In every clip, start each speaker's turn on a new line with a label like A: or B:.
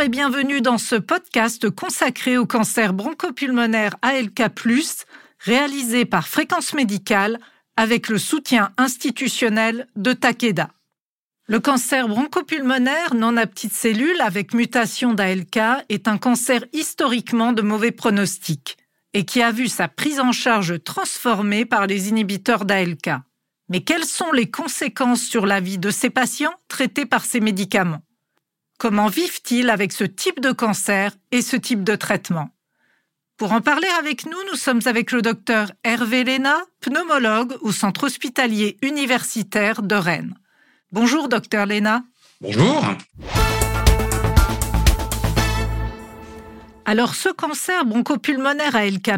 A: Et bienvenue dans ce podcast consacré au cancer bronchopulmonaire ALK+, réalisé par Fréquence Médicale avec le soutien institutionnel de Takeda. Le cancer bronchopulmonaire non à petites cellules avec mutation d'ALK est un cancer historiquement de mauvais pronostic et qui a vu sa prise en charge transformée par les inhibiteurs d'ALK. Mais quelles sont les conséquences sur la vie de ces patients traités par ces médicaments? Comment vivent-ils avec ce type de cancer et ce type de traitement? Pour en parler avec nous, nous sommes avec le docteur Hervé Léna, pneumologue au Centre hospitalier universitaire de Rennes. Bonjour docteur Léna.
B: Bonjour.
A: Alors ce cancer bronchopulmonaire ALK+,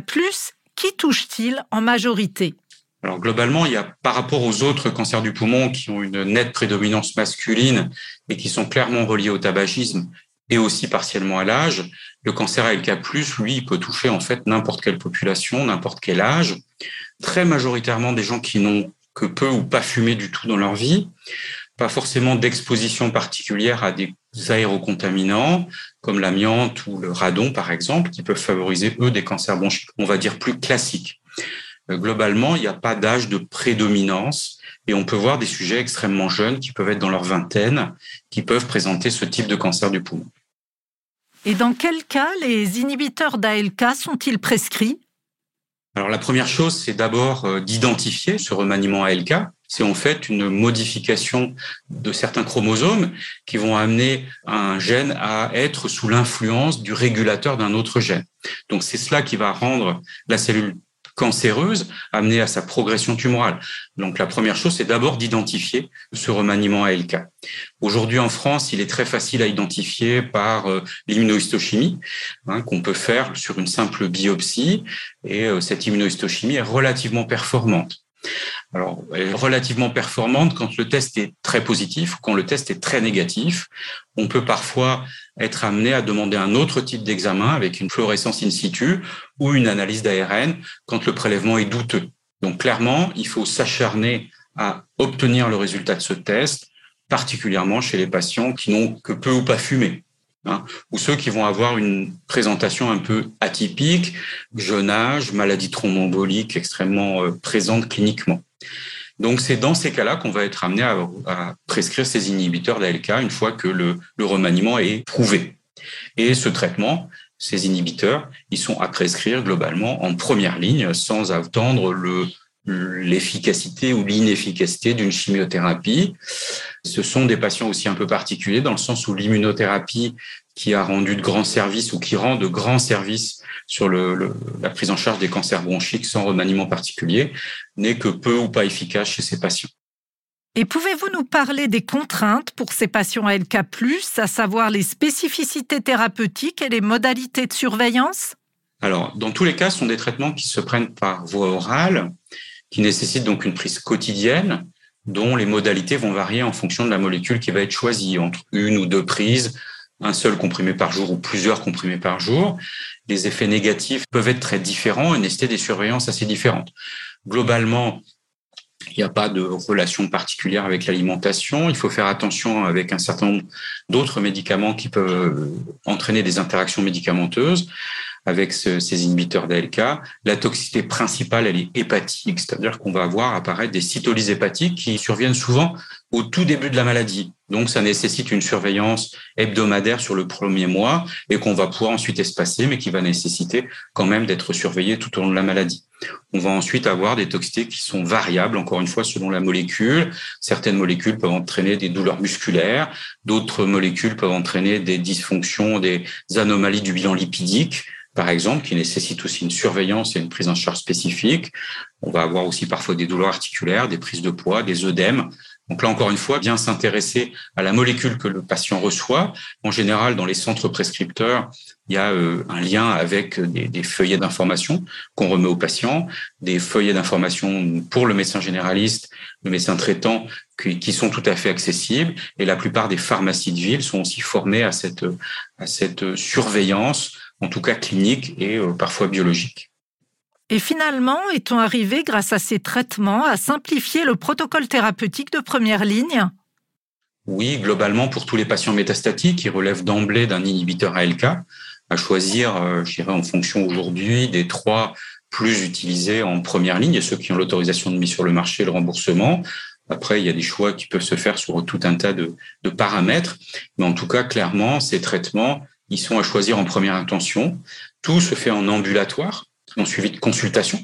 A: qui touche-t-il en majorité?
B: Alors globalement, il y a par rapport aux autres cancers du poumon qui ont une nette prédominance masculine et qui sont clairement reliés au tabagisme et aussi partiellement à l'âge, le cancer ALK+, lui, il peut toucher en fait n'importe quelle population, n'importe quel âge, très majoritairement des gens qui n'ont que peu ou pas fumé du tout dans leur vie, pas forcément d'exposition particulière à des aérocontaminants comme l'amiante ou le radon par exemple, qui peuvent favoriser eux des cancers bronchiques, on va dire plus classiques. Euh, globalement, il n'y a pas d'âge de prédominance et on peut voir des sujets extrêmement jeunes qui peuvent être dans leur vingtaine, qui peuvent présenter ce type de cancer du poumon.
A: Et dans quel cas les inhibiteurs d'ALK sont-ils prescrits?
B: Alors la première chose, c'est d'abord euh, d'identifier ce remaniement ALK. C'est en fait une modification de certains chromosomes qui vont amener un gène à être sous l'influence du régulateur d'un autre gène. Donc c'est cela qui va rendre la cellule cancéreuse amenée à sa progression tumorale. Donc la première chose, c'est d'abord d'identifier ce remaniement ALK. Aujourd'hui en France, il est très facile à identifier par euh, l'immunohistochimie hein, qu'on peut faire sur une simple biopsie et euh, cette immunohistochimie est relativement performante. Alors, relativement performante quand le test est très positif, quand le test est très négatif. On peut parfois être amené à demander un autre type d'examen avec une fluorescence in situ ou une analyse d'ARN quand le prélèvement est douteux. Donc, clairement, il faut s'acharner à obtenir le résultat de ce test, particulièrement chez les patients qui n'ont que peu ou pas fumé. Hein, ou ceux qui vont avoir une présentation un peu atypique, jeune âge, maladie thromboembolique extrêmement euh, présente cliniquement. Donc c'est dans ces cas-là qu'on va être amené à, prescrire ces inhibiteurs d'ALK une fois que le remaniement est prouvé. Et ce traitement, ces inhibiteurs, ils sont à prescrire globalement en première ligne sans attendre le, l'efficacité ou l'inefficacité d'une chimiothérapie. Ce sont des patients aussi un peu particuliers dans le sens où l'immunothérapie qui a rendu de grands services ou qui rend de grands services sur le, la prise en charge des cancers bronchiques sans remaniement particulier n'est que peu ou pas efficace chez ces patients.
A: Et pouvez-vous nous parler des contraintes pour ces patients ALK+, à savoir les spécificités thérapeutiques et les modalités de surveillance?
B: Alors, dans tous les cas, ce sont des traitements qui se prennent par voie orale, qui nécessitent donc une prise quotidienne, dont les modalités vont varier en fonction de la molécule qui va être choisie, entre une ou deux prises un seul comprimé par jour ou plusieurs comprimés par jour, les effets négatifs peuvent être très différents et nécessiter des surveillances assez différentes. Globalement, il n'y a pas de relation particulière avec l'alimentation. Il faut faire attention avec un certain nombre d'autres médicaments qui peuvent entraîner des interactions médicamenteuses avec ces inhibiteurs d'ALK. La toxicité principale, elle est hépatique, c'est-à-dire qu'on va avoir apparaître des cytolyses hépatiques qui surviennent souvent au tout début de la maladie. Donc, ça nécessite une surveillance hebdomadaire sur le premier mois et qu'on va pouvoir ensuite espacer, mais qui va nécessiter quand même d'être surveillé tout au long de la maladie. On va ensuite avoir des toxicités qui sont variables, encore une fois, selon la molécule. Certaines molécules peuvent entraîner des douleurs musculaires, d'autres molécules peuvent entraîner des dysfonctions, des anomalies du bilan lipidique par exemple, qui nécessite aussi une surveillance et une prise en charge spécifique. On va avoir aussi parfois des douleurs articulaires, des prises de poids, des œdèmes. Donc là, encore une fois, bien s'intéresser à la molécule que le patient reçoit. En général, dans les centres prescripteurs, il y a euh, un lien avec des, des feuillets d'information qu'on remet aux patients, des feuillets d'information pour le médecin généraliste, le médecin traitant, qui, qui, sont tout à fait accessibles. Et la plupart des pharmacies de ville sont aussi formées à cette, à cette surveillance, en tout cas clinique et euh, parfois biologique.
A: Et finalement, est-on arrivé, grâce à ces traitements, à simplifier le protocole thérapeutique de première ligne?
B: Oui, globalement, pour tous les patients métastatiques qui relèvent d'emblée d'un inhibiteur ALK, à choisir, euh, je dirais, en fonction aujourd'hui des trois plus utilisés en première ligne et ceux qui ont l'autorisation de mise sur le marché, le remboursement. Après, il y a des choix qui peuvent se faire sur tout un tas de, de paramètres. Mais en tout cas, clairement, ces traitements, ils sont à choisir en première intention. Tout se fait en ambulatoire, en suivi de consultation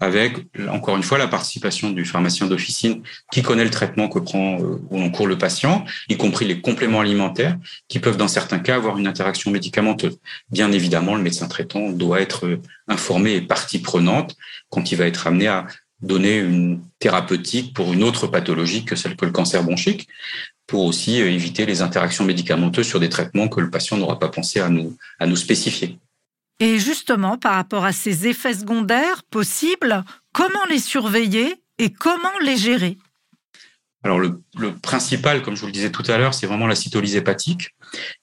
B: avec, encore une fois, la participation du pharmacien d'officine qui connaît le traitement que prend euh, ou en cours le patient, y compris les compléments alimentaires qui peuvent, dans certains cas, avoir une interaction médicamenteuse. Bien évidemment, le médecin traitant doit être euh, informé et partie prenante quand il va être amené à donner une thérapeutique pour une autre pathologie que celle que le cancer bronchique, pour aussi euh, éviter les interactions médicamenteuses sur des traitements que le patient n'aura pas pensé à nous, à nous spécifier.
A: Et justement, par rapport à ces effets secondaires possibles, comment les surveiller et comment les gérer?
B: Alors le, principal, comme je vous le disais tout à l'heure, c'est vraiment la cytolyse hépatique,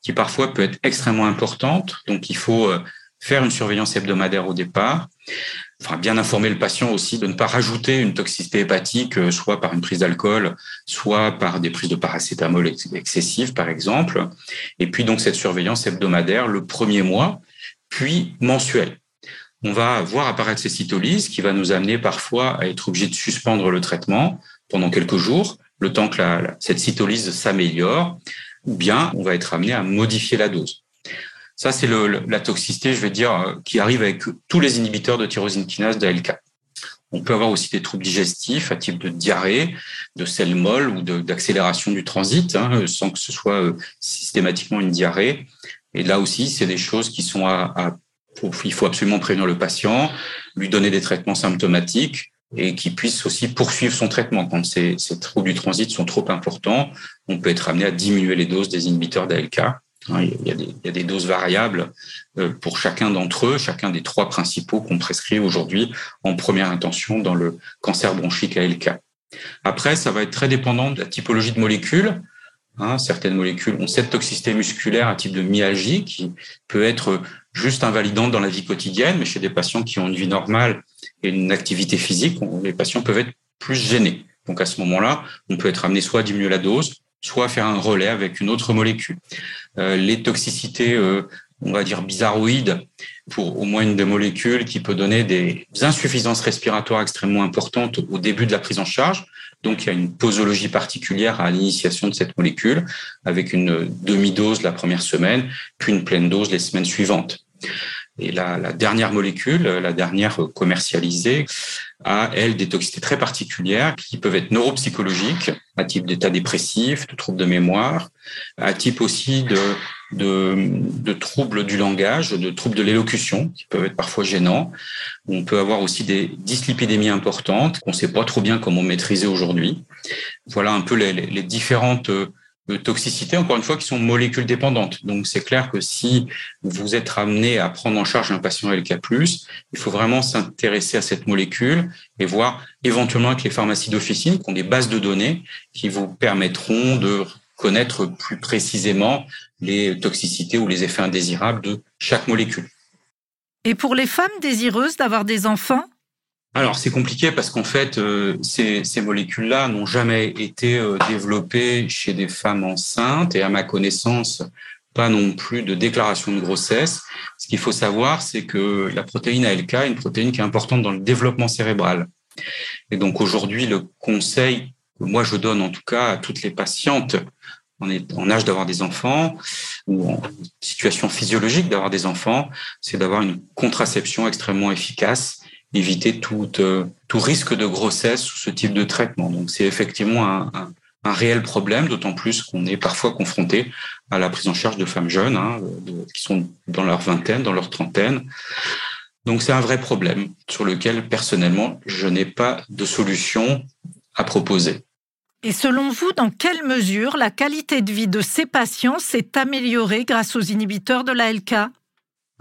B: qui parfois peut être extrêmement importante. Donc il faut euh, faire une surveillance hebdomadaire au départ, enfin bien informer le patient aussi de ne pas rajouter une toxicité hépatique, euh, soit par une prise d'alcool, soit par des prises de paracétamol excessives, par exemple. Et puis donc cette surveillance hebdomadaire le premier mois, puis mensuel. On va voir apparaître ces cytolyses qui va nous amener parfois à être obligé de suspendre le traitement pendant quelques jours, le temps que cette cytolyse s'améliore, ou bien on va être amené à modifier la dose. Ça, c'est la toxicité, je vais dire, qui arrive avec tous les inhibiteurs de tyrosine kinase d'ALK. On peut avoir aussi des troubles digestifs à type de diarrhée, de sel molle ou d'accélération du transit, hein, sans que ce soit euh, systématiquement une diarrhée. Et là aussi, c'est des choses qui sont à, à il faut absolument prévenir le patient, lui donner des traitements symptomatiques et qu'il puisse aussi poursuivre son traitement. Quand ces, ces troubles du transit sont trop importants, on peut être amené à diminuer les doses des inhibiteurs d'ALK. Hein, il y, a des, doses variables euh, pour chacun d'entre eux, chacun des trois principaux qu'on prescrit aujourd'hui en première intention dans le cancer bronchique ALK. Après, ça va être très dépendant de la typologie de molécules. Hein, certaines molécules ont cette toxicité musculaire, un type de myalgie qui peut être juste invalidante dans la vie quotidienne, mais chez des patients qui ont une vie normale et une activité physique, les patients peuvent être plus gênés. Donc à ce moment-là, on peut être amené soit à diminuer la dose, soit faire un relais avec une autre molécule. Euh, les toxicités, euh, on va dire bizarroïdes, pour au moins une des molécules qui peut donner des insuffisances respiratoires extrêmement importantes au début de la prise en charge, donc, il y a une posologie particulière à l'initiation de cette molécule, avec une demi-dose la première semaine, puis une pleine dose les semaines suivantes. Et la, la dernière molécule, la dernière commercialisée, a, elle, des toxicités très particulières qui peuvent être neuropsychologiques, à type d'état dépressif, de troubles de mémoire, à type aussi de, troubles du langage, de troubles de l'élocution, qui peuvent être parfois gênants. On peut avoir aussi des dyslipidémies importantes qu'on ne sait pas trop bien comment maîtriser aujourd'hui. Voilà un peu les, les différentes de toxicité, encore une fois, qui sont molécules dépendantes. Donc, c'est clair que si vous êtes amené à prendre en charge un patient LK+, il faut vraiment s'intéresser à cette molécule et voir éventuellement avec les pharmacies d'officine qui ont des bases de données qui vous permettront de connaître plus précisément les toxicités ou les effets indésirables de chaque molécule.
A: Et pour les femmes désireuses d'avoir des enfants,
B: alors c'est compliqué parce qu'en fait, euh, ces, ces molécules-là n'ont jamais été euh, développées chez des femmes enceintes et à ma connaissance, pas non plus de déclaration de grossesse. Ce qu'il faut savoir, c'est que la protéine ALK est une protéine qui est importante dans le développement cérébral. Et donc aujourd'hui, le conseil que moi je donne en tout cas à toutes les patientes en, en âge d'avoir des enfants ou en situation physiologique d'avoir des enfants, c'est d'avoir une contraception extrêmement efficace éviter tout, euh, tout risque de grossesse sous ce type de traitement. Donc c'est effectivement un, un, réel problème, d'autant plus qu'on est parfois confronté à la prise en charge de femmes jeunes hein, qui sont dans leur vingtaine, dans leur trentaine. Donc c'est un vrai problème sur lequel personnellement je n'ai pas de solution à proposer.
A: Et selon vous, dans quelle mesure la qualité de vie de ces patients s'est améliorée grâce aux inhibiteurs de l'ALK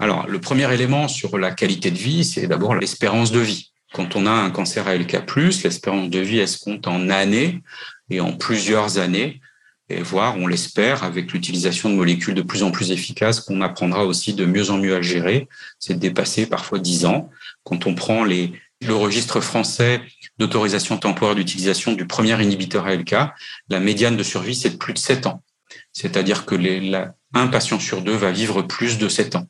B: alors, le premier élément sur la qualité de vie, c'est d'abord l'espérance de vie. Quand on a un cancer ALK+, l'espérance de vie, elle se compte en années et en plusieurs années, et voire, on l'espère, avec l'utilisation de molécules de plus en plus efficaces qu'on apprendra aussi de mieux en mieux à gérer, c'est de dépasser parfois 10 ans. Quand on prend les le registre français d'autorisation temporaire d'utilisation du premier inhibiteur ALK, la médiane de survie, c'est de plus de 7 ans. C'est-à-dire que un patient sur deux va vivre plus de 7 ans.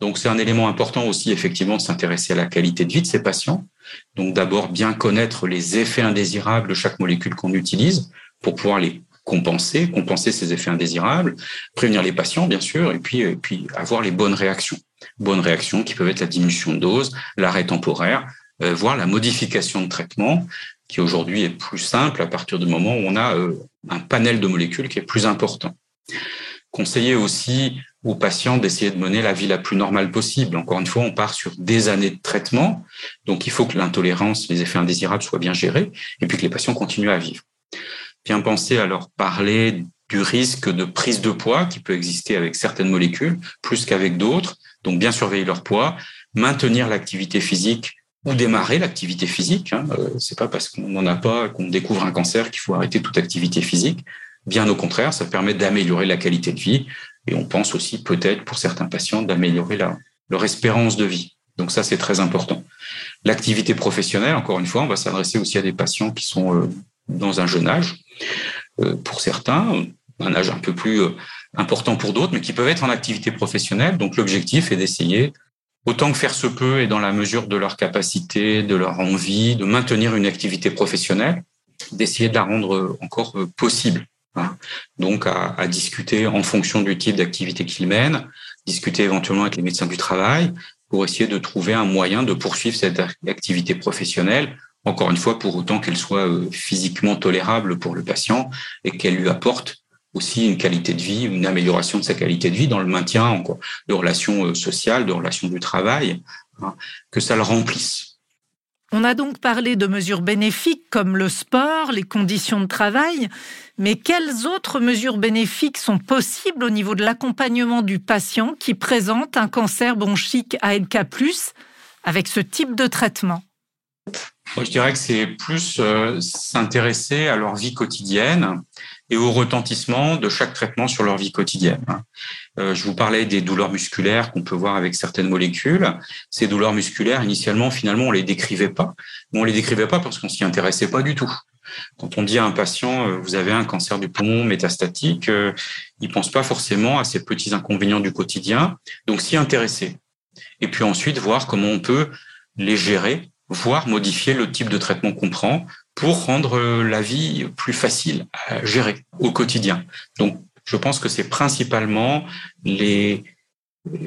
B: Donc c'est un élément important aussi effectivement de s'intéresser à la qualité de vie de ces patients. Donc d'abord bien connaître les effets indésirables de chaque molécule qu'on utilise pour pouvoir les compenser, compenser ces effets indésirables, prévenir les patients bien sûr, et puis et puis avoir les bonnes réactions, bonnes réactions qui peuvent être la diminution de dose, l'arrêt temporaire, euh, voire la modification de traitement qui aujourd'hui est plus simple à partir du moment où on a euh, un panel de molécules qui est plus important. Conseiller aussi aux patients d'essayer de mener la vie la plus normale possible. Encore une fois, on part sur des années de traitement, donc il faut que l'intolérance, les effets indésirables soient bien gérés, et puis que les patients continuent à vivre. Bien penser à leur parler du risque de prise de poids qui peut exister avec certaines molécules, plus qu'avec d'autres, donc bien surveiller leur poids, maintenir l'activité physique ou démarrer l'activité physique. Hein. Euh, c'est pas parce qu'on n'en a pas qu'on découvre un cancer qu'il faut arrêter toute activité physique. Bien au contraire, ça permet d'améliorer la qualité de vie, et on pense aussi peut-être pour certains patients d'améliorer leur espérance de vie. Donc ça, c'est très important. L'activité professionnelle, encore une fois, on va s'adresser aussi à des patients qui sont euh, dans un jeune âge, euh, pour certains, un âge un peu plus euh, important pour d'autres, mais qui peuvent être en activité professionnelle. Donc l'objectif est d'essayer, autant que faire se peut et dans la mesure de leur capacité, de leur envie, de maintenir une activité professionnelle, d'essayer de la rendre encore possible. Donc, à, discuter en fonction du type d'activité qu'ils mènent, discuter éventuellement avec les médecins du travail pour essayer de trouver un moyen de poursuivre cette activité professionnelle, encore une fois, pour autant qu'elle soit euh, physiquement tolérable pour le patient et qu'elle lui apporte aussi une qualité de vie, une amélioration de sa qualité de vie dans le maintien de relations euh, sociales, de relations du travail, hein, que ça le remplisse.
A: On a donc parlé de mesures bénéfiques comme le sport, les conditions de travail, mais quelles autres mesures bénéfiques sont possibles au niveau de l'accompagnement du patient qui présente un cancer bronchique ALK+, avec ce type de traitement?
B: Je dirais que c'est plus euh, s'intéresser à leur vie quotidienne et au retentissement de chaque traitement sur leur vie quotidienne. Euh, je vous parlais des douleurs musculaires qu'on peut voir avec certaines molécules. Ces douleurs musculaires, initialement, finalement, on les décrivait pas. Mais on les décrivait pas parce qu'on s'y intéressait pas du tout. Quand on dit à un patient, euh, vous avez un cancer du poumon métastatique, euh, il pense pas forcément à ces petits inconvénients du quotidien. Donc, s'y intéresser. Et puis ensuite, voir comment on peut les gérer, voire modifier le type de traitement qu'on prend pour rendre la vie plus facile à gérer au quotidien. Donc, je pense que c'est principalement les,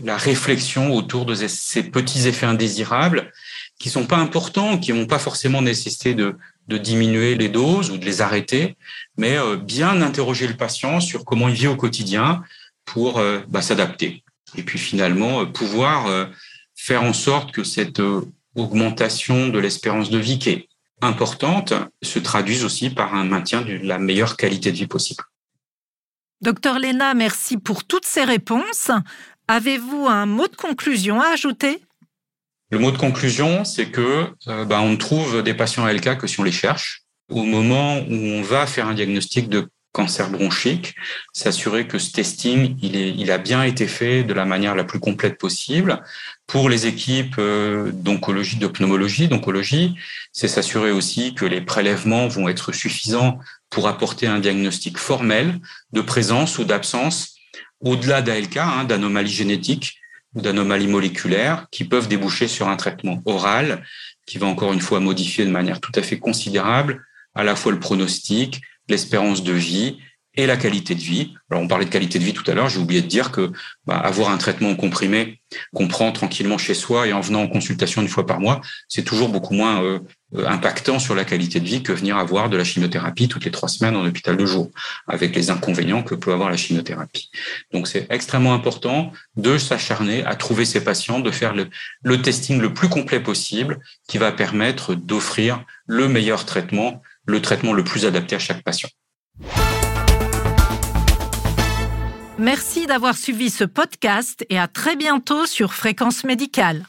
B: la réflexion autour de ces petits effets indésirables qui sont pas importants, qui n'ont pas forcément nécessité de, de diminuer les doses ou de les arrêter, mais euh, bien interroger le patient sur comment il vit au quotidien pour euh, bah, s'adapter. Et puis finalement, euh, pouvoir faire en sorte que cette augmentation de l'espérance de vie qui est importante se traduise aussi par un maintien de la meilleure qualité de vie possible.
A: Docteur Léna, merci pour toutes ces réponses. Avez-vous un mot de conclusion à ajouter?
B: Le mot de conclusion, c'est que euh, bah, on ne trouve des patients ALK que si on les cherche. Au moment où on va faire un diagnostic de cancer bronchique, s'assurer que ce testing, il, est, il a bien été fait de la manière la plus complète possible. Pour les équipes euh, d'oncologie, de pneumologie, d'oncologie, c'est s'assurer aussi que les prélèvements vont être suffisants pour apporter un diagnostic formel de présence ou d'absence au-delà d'ALK, hein, d'anomalies génétiques ou d'anomalies moléculaires qui peuvent déboucher sur un traitement oral qui va encore une fois modifier de manière tout à fait considérable à la fois le pronostic, l'espérance de vie et la qualité de vie. Alors on parlait de qualité de vie tout à l'heure, j'ai oublié de dire que bah, avoir un traitement comprimé qu'on prend tranquillement chez soi et en venant en consultation une fois par mois, c'est toujours beaucoup moins euh, euh, impactant sur la qualité de vie que venir avoir de la chimiothérapie toutes les trois semaines en hôpital de jour, avec les inconvénients que peut avoir la chimiothérapie. Donc c'est extrêmement important de s'acharner à trouver ces patients, de faire le, le testing le plus complet possible qui va permettre d'offrir le meilleur traitement, le traitement le plus adapté à chaque patient.
A: Merci d'avoir suivi ce podcast et à très bientôt sur Fréquence Médicale.